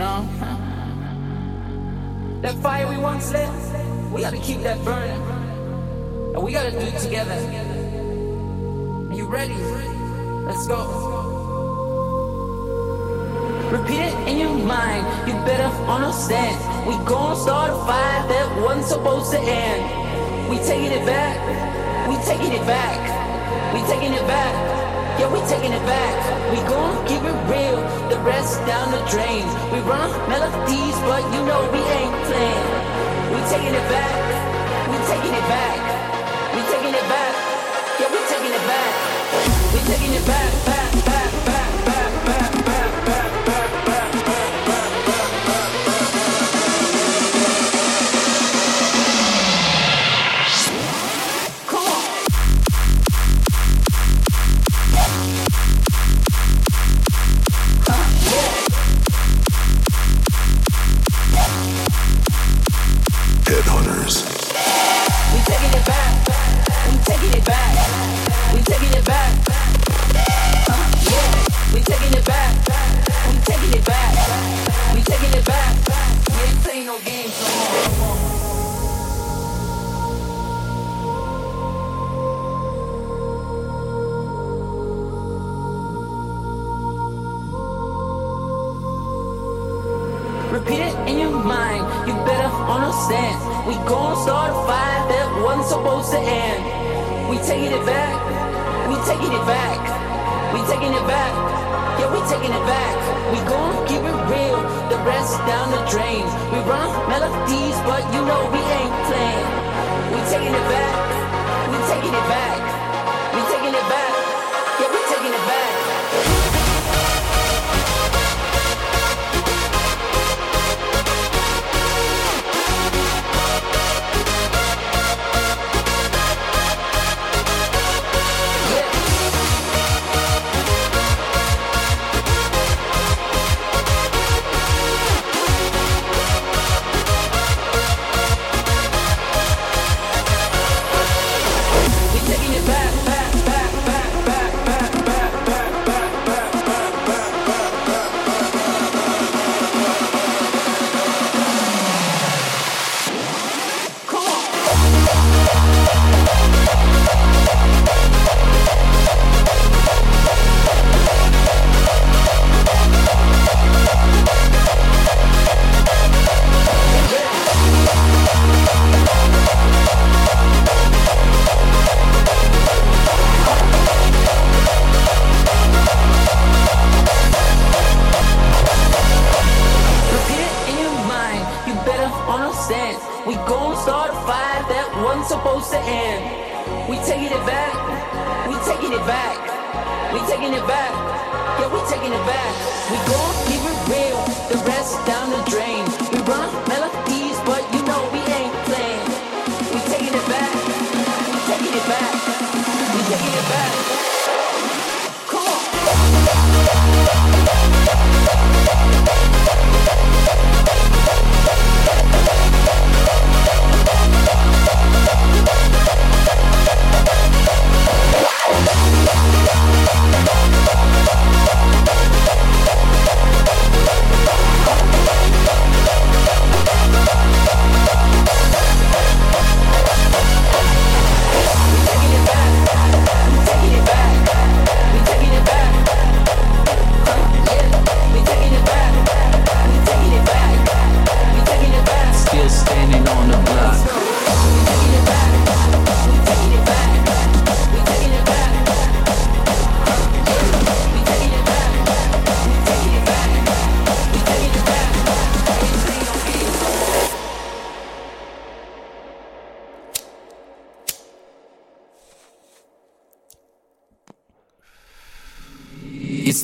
know. That fire we once lit, we gotta keep that burning. And we gotta do it together. Are you ready? Let's go. Repeat it in your mind, you better understand. We gon' start a fire that wasn't supposed to end. We taking it back, we taking it back, we taking it back yeah, we taking it back. We gon' keep it real, the rest down the drain. We run melodies, but you know we ain't playing. We taking it back, we taking it back, we taking it back, yeah, we taking it back, we taking it back, back. Run melodies, but you know we ain't playing. We taking it back. We taking it back.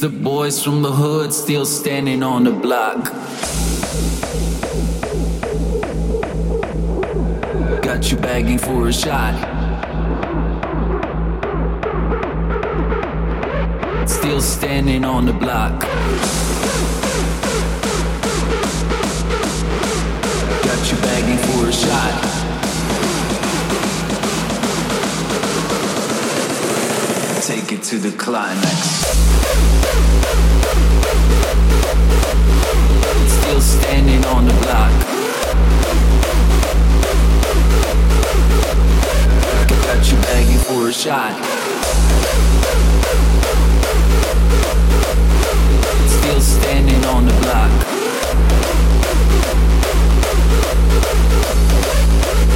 Boys from the hood still standing on the block. Got you begging for a shot. Still standing on the block. Got you begging for a shot. take it to the climax. Still standing on the block. You begging for a shot. Still standing on the block.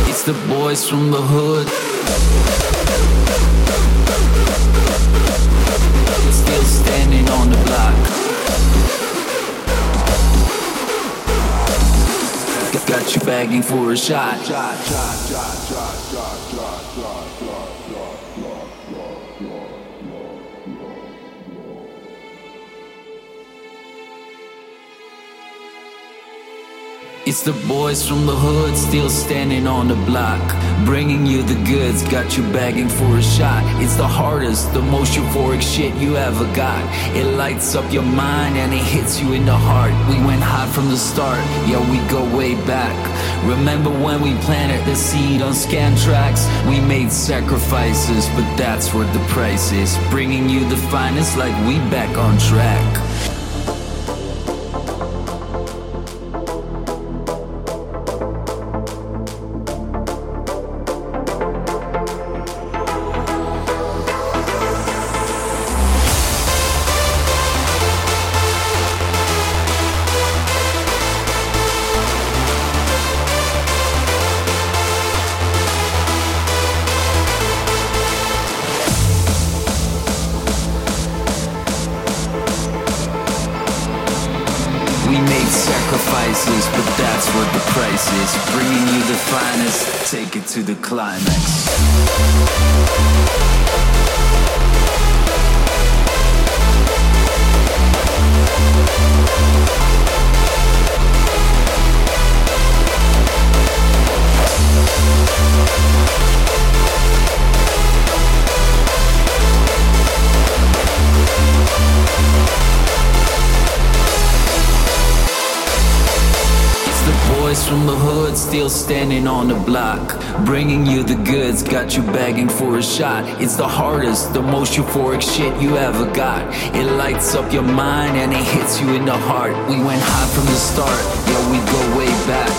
It's the boys from the hood. On the block. Got you begging for a shot. It's the boys from the hood still standing on the block. Bringing you the goods, got you begging for a shot. It's the hardest, the most euphoric shit you ever got. It lights up your mind and it hits you in the heart. We went high from the start, yeah, we go way back. Remember when we planted the seed on scan tracks? We made sacrifices, but that's worth the price is. Bringing you the finest like we back on track. Take it to the climax. Standing on the block. Bringing you the goods, got you begging for a shot. It's the hardest, the most euphoric shit you ever got. It lights up your mind and it hits you in the heart. We went high from the start, yeah, we go way back.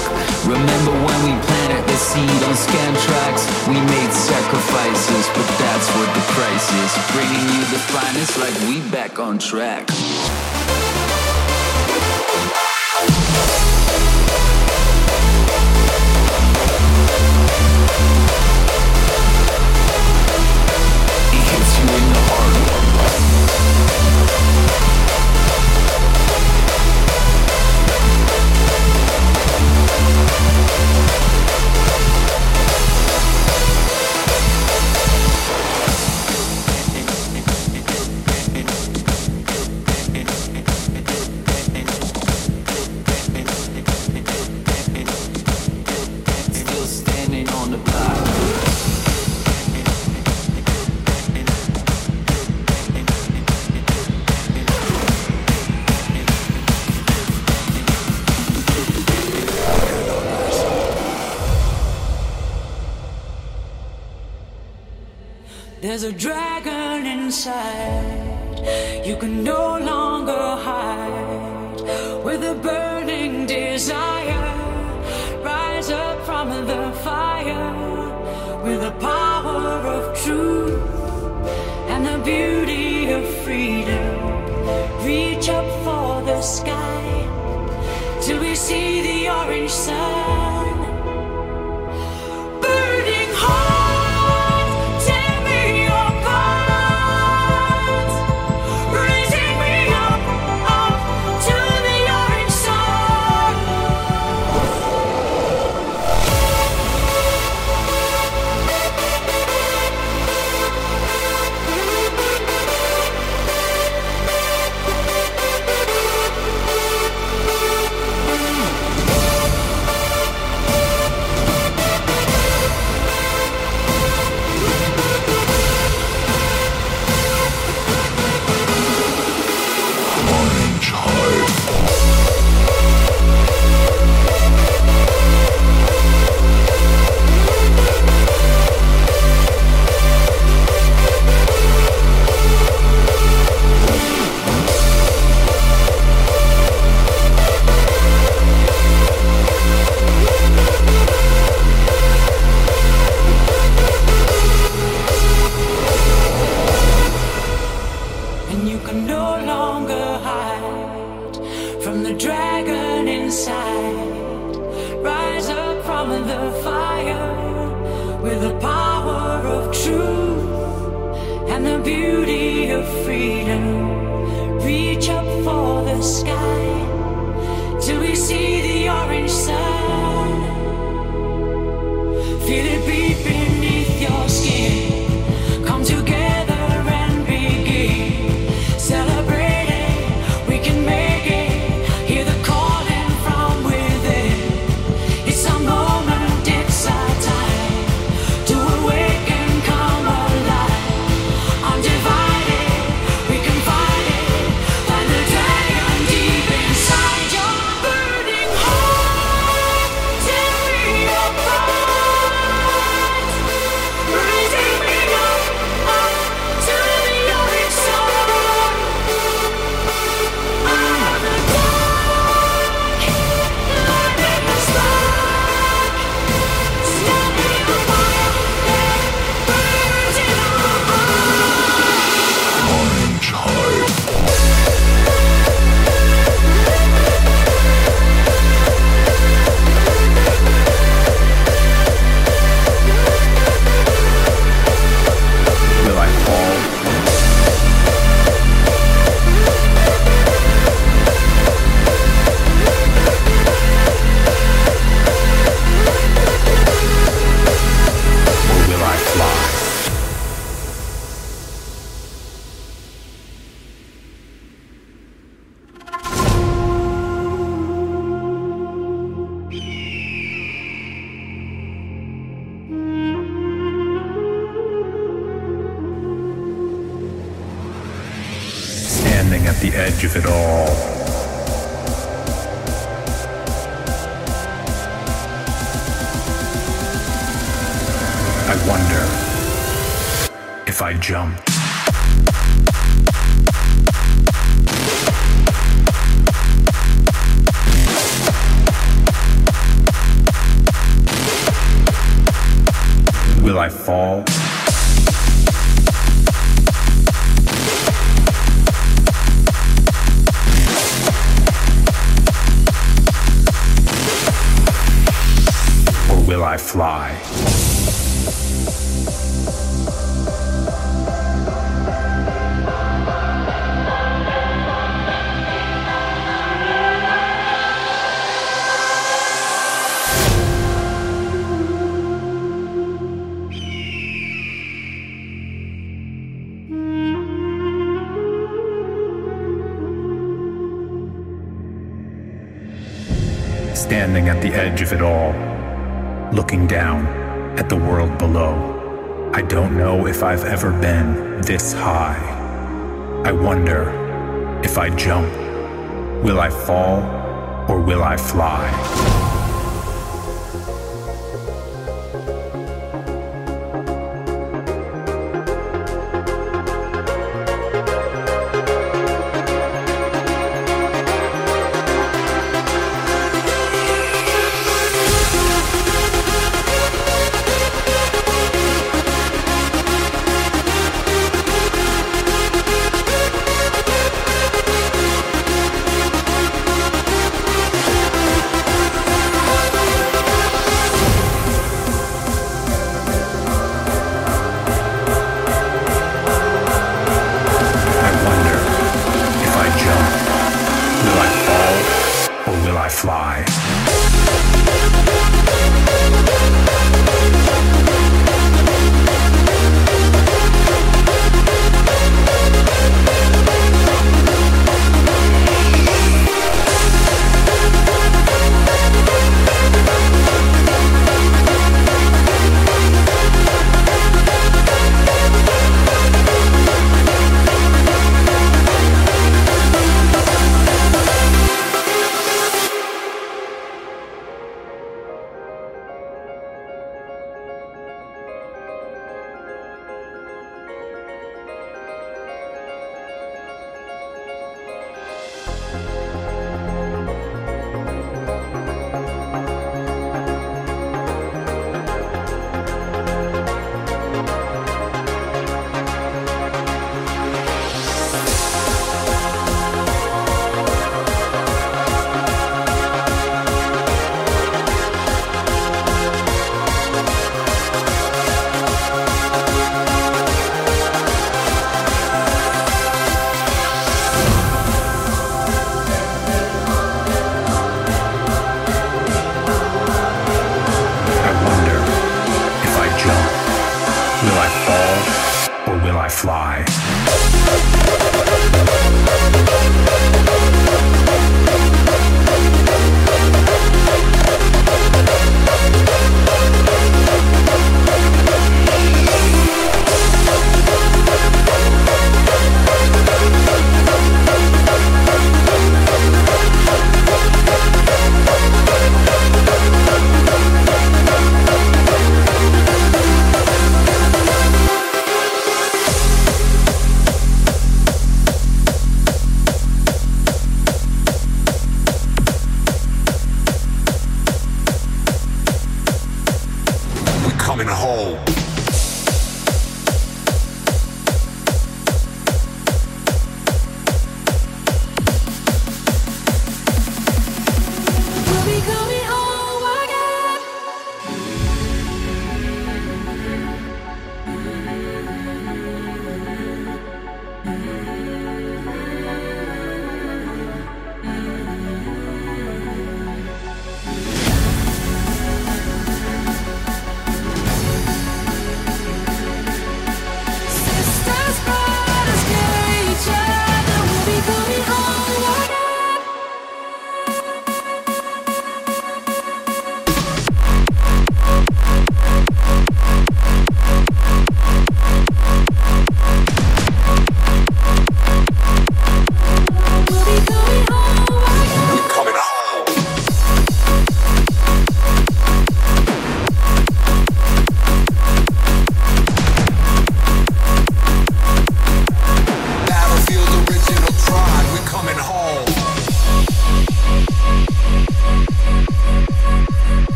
Remember when we planted the seed on scan tracks? We made sacrifices, but that's what the price is. Bringing you the finest like we back on track. A burning desire, rise up from the fire. With the power of truth and the beauty of freedom, reach up for the sky till we see the orange sun. don't know if I've ever been this high. I wonder if I jump, will I fall, or will I fly?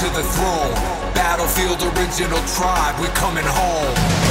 To the throne. Battlefield original tribe, we're coming home.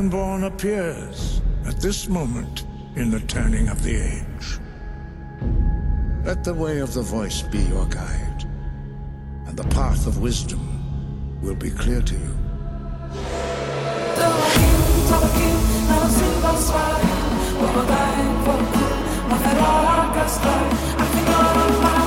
Dragonborn appears at this moment in the turning of the age. Let the way of the voice be your guide, and the path of wisdom will be clear to you. Dragonborn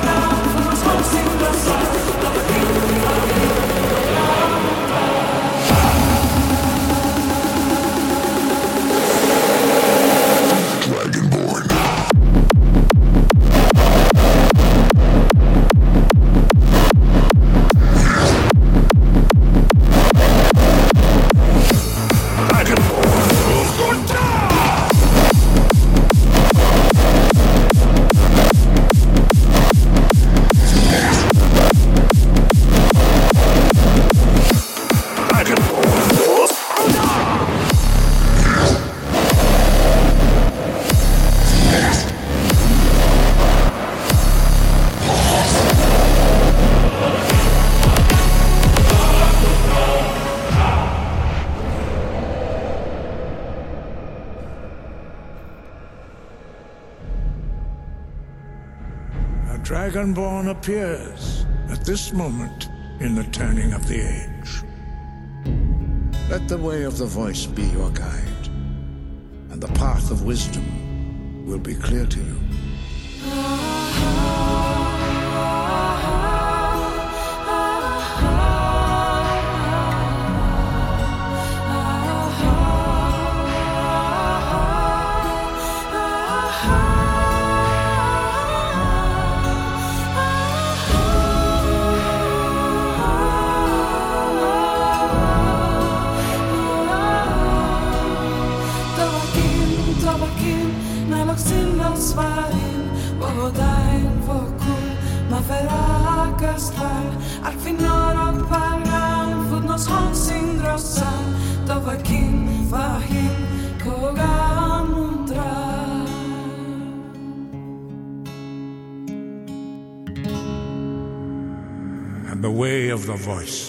appears at this moment in the turning of the age. Let the way of the voice be your guide, and the path of wisdom will be clear to you. Voice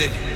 este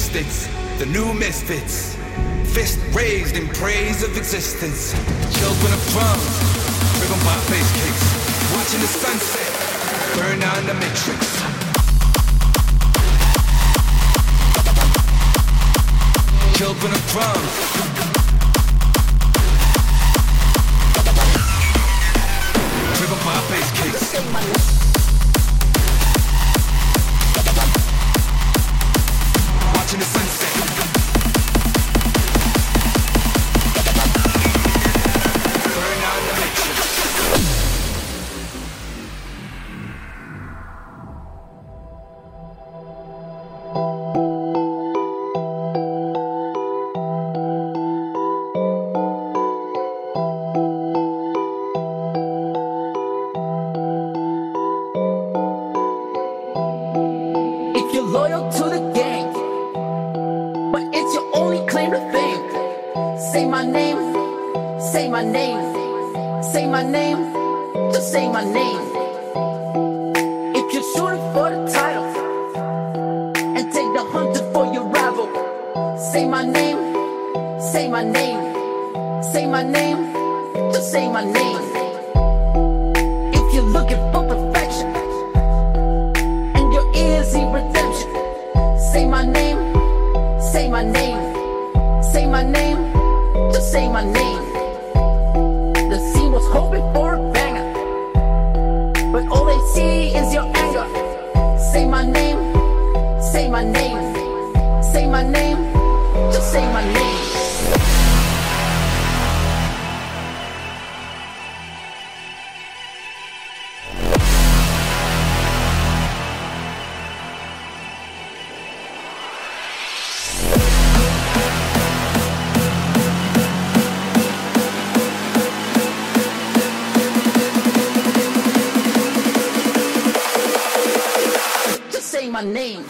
distance, the new misfits. Fist raised in praise of existence. Children of drums, driven by face kicks. Watching the sunset, burn on the matrix. children of drums. Driven by bass kicks. My name.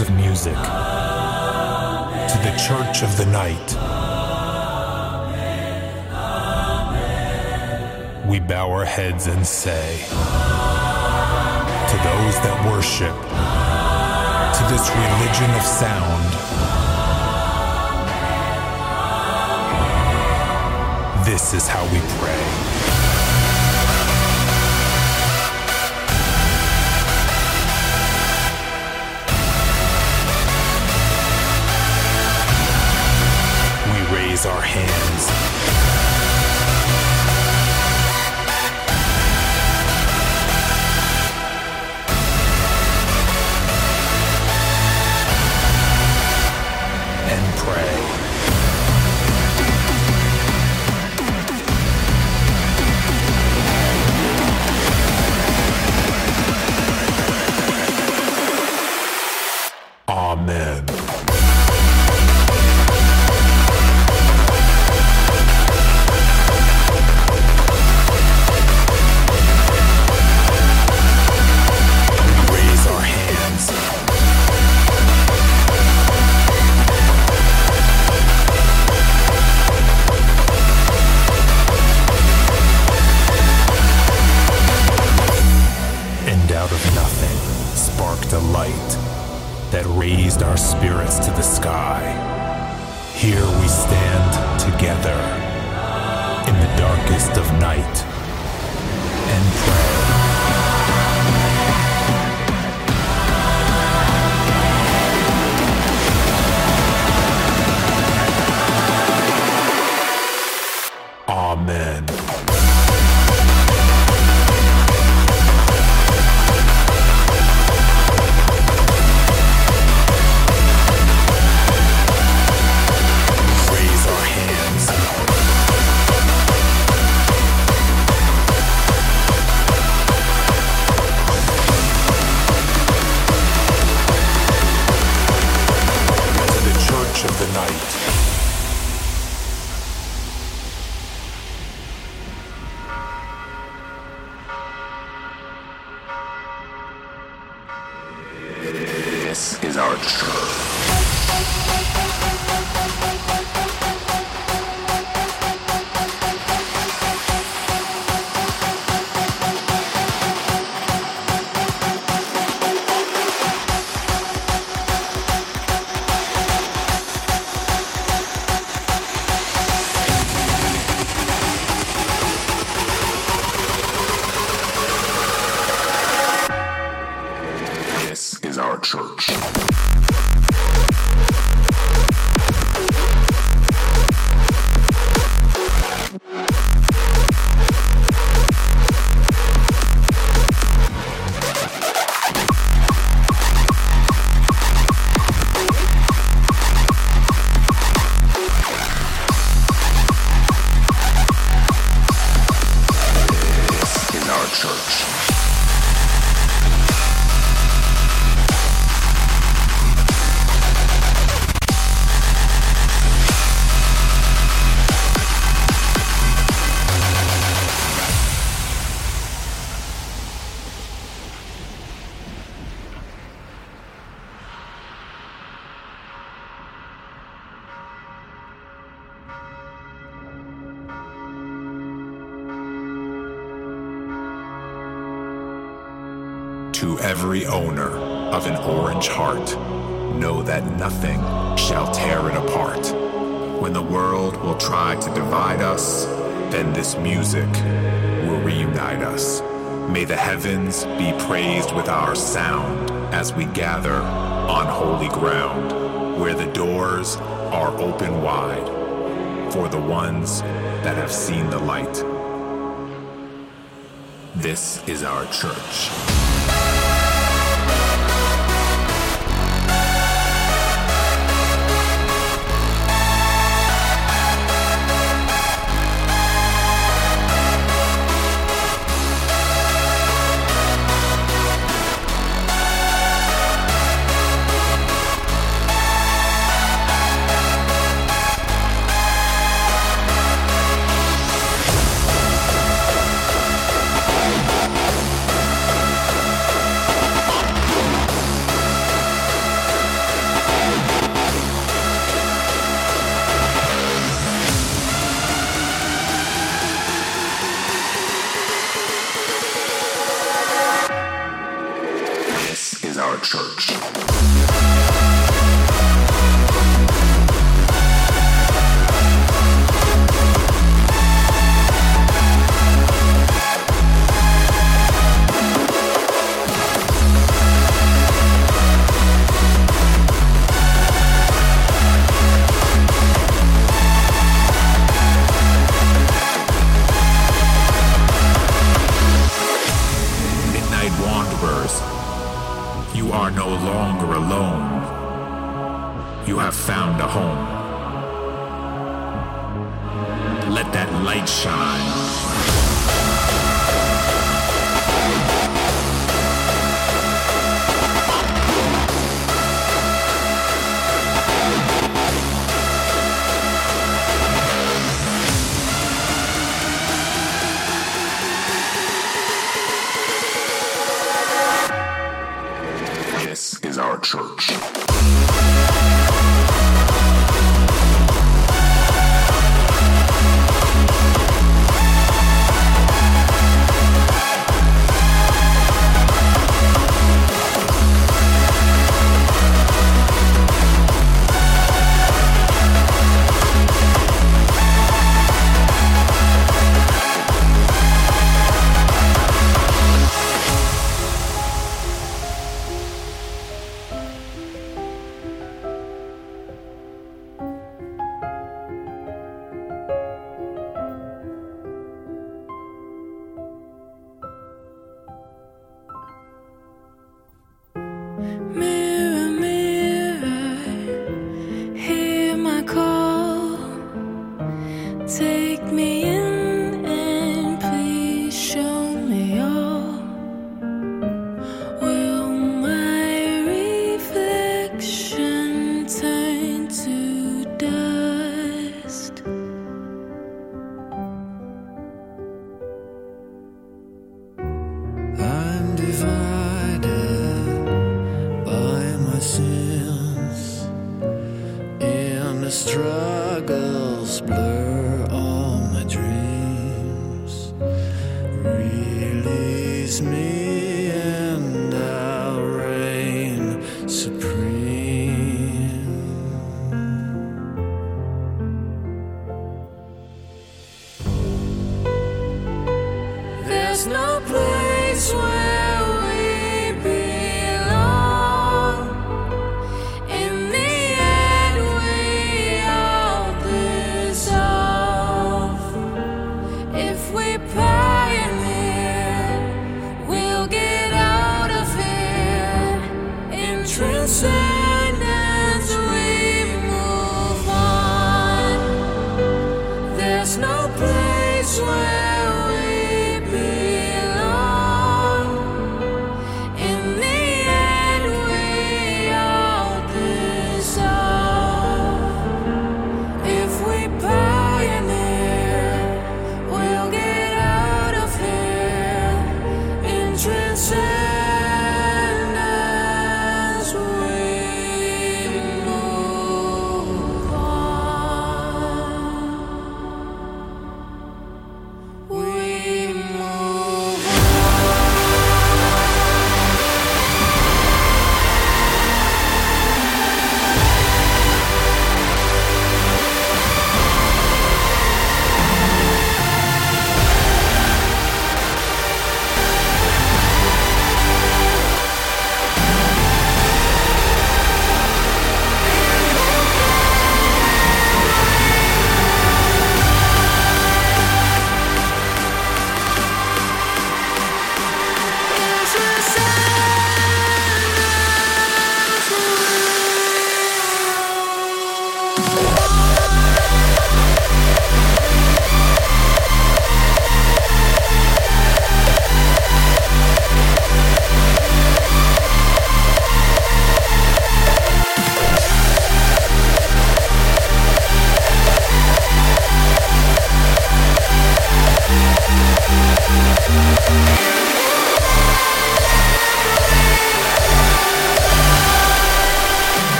Of music, to the church of the night, we bow our heads and say, To those that worship, to this religion of sound, This is how we pray. Raised our spirits to the sky. Here we stand together in the darkest of night and pray. To every owner of an orange heart, know that nothing shall tear it apart. When the world will try to divide us, then this music will reunite us. May the heavens be praised with our sound as we gather on holy ground, where the doors are open wide for the ones that have seen the light. This is our church. Church.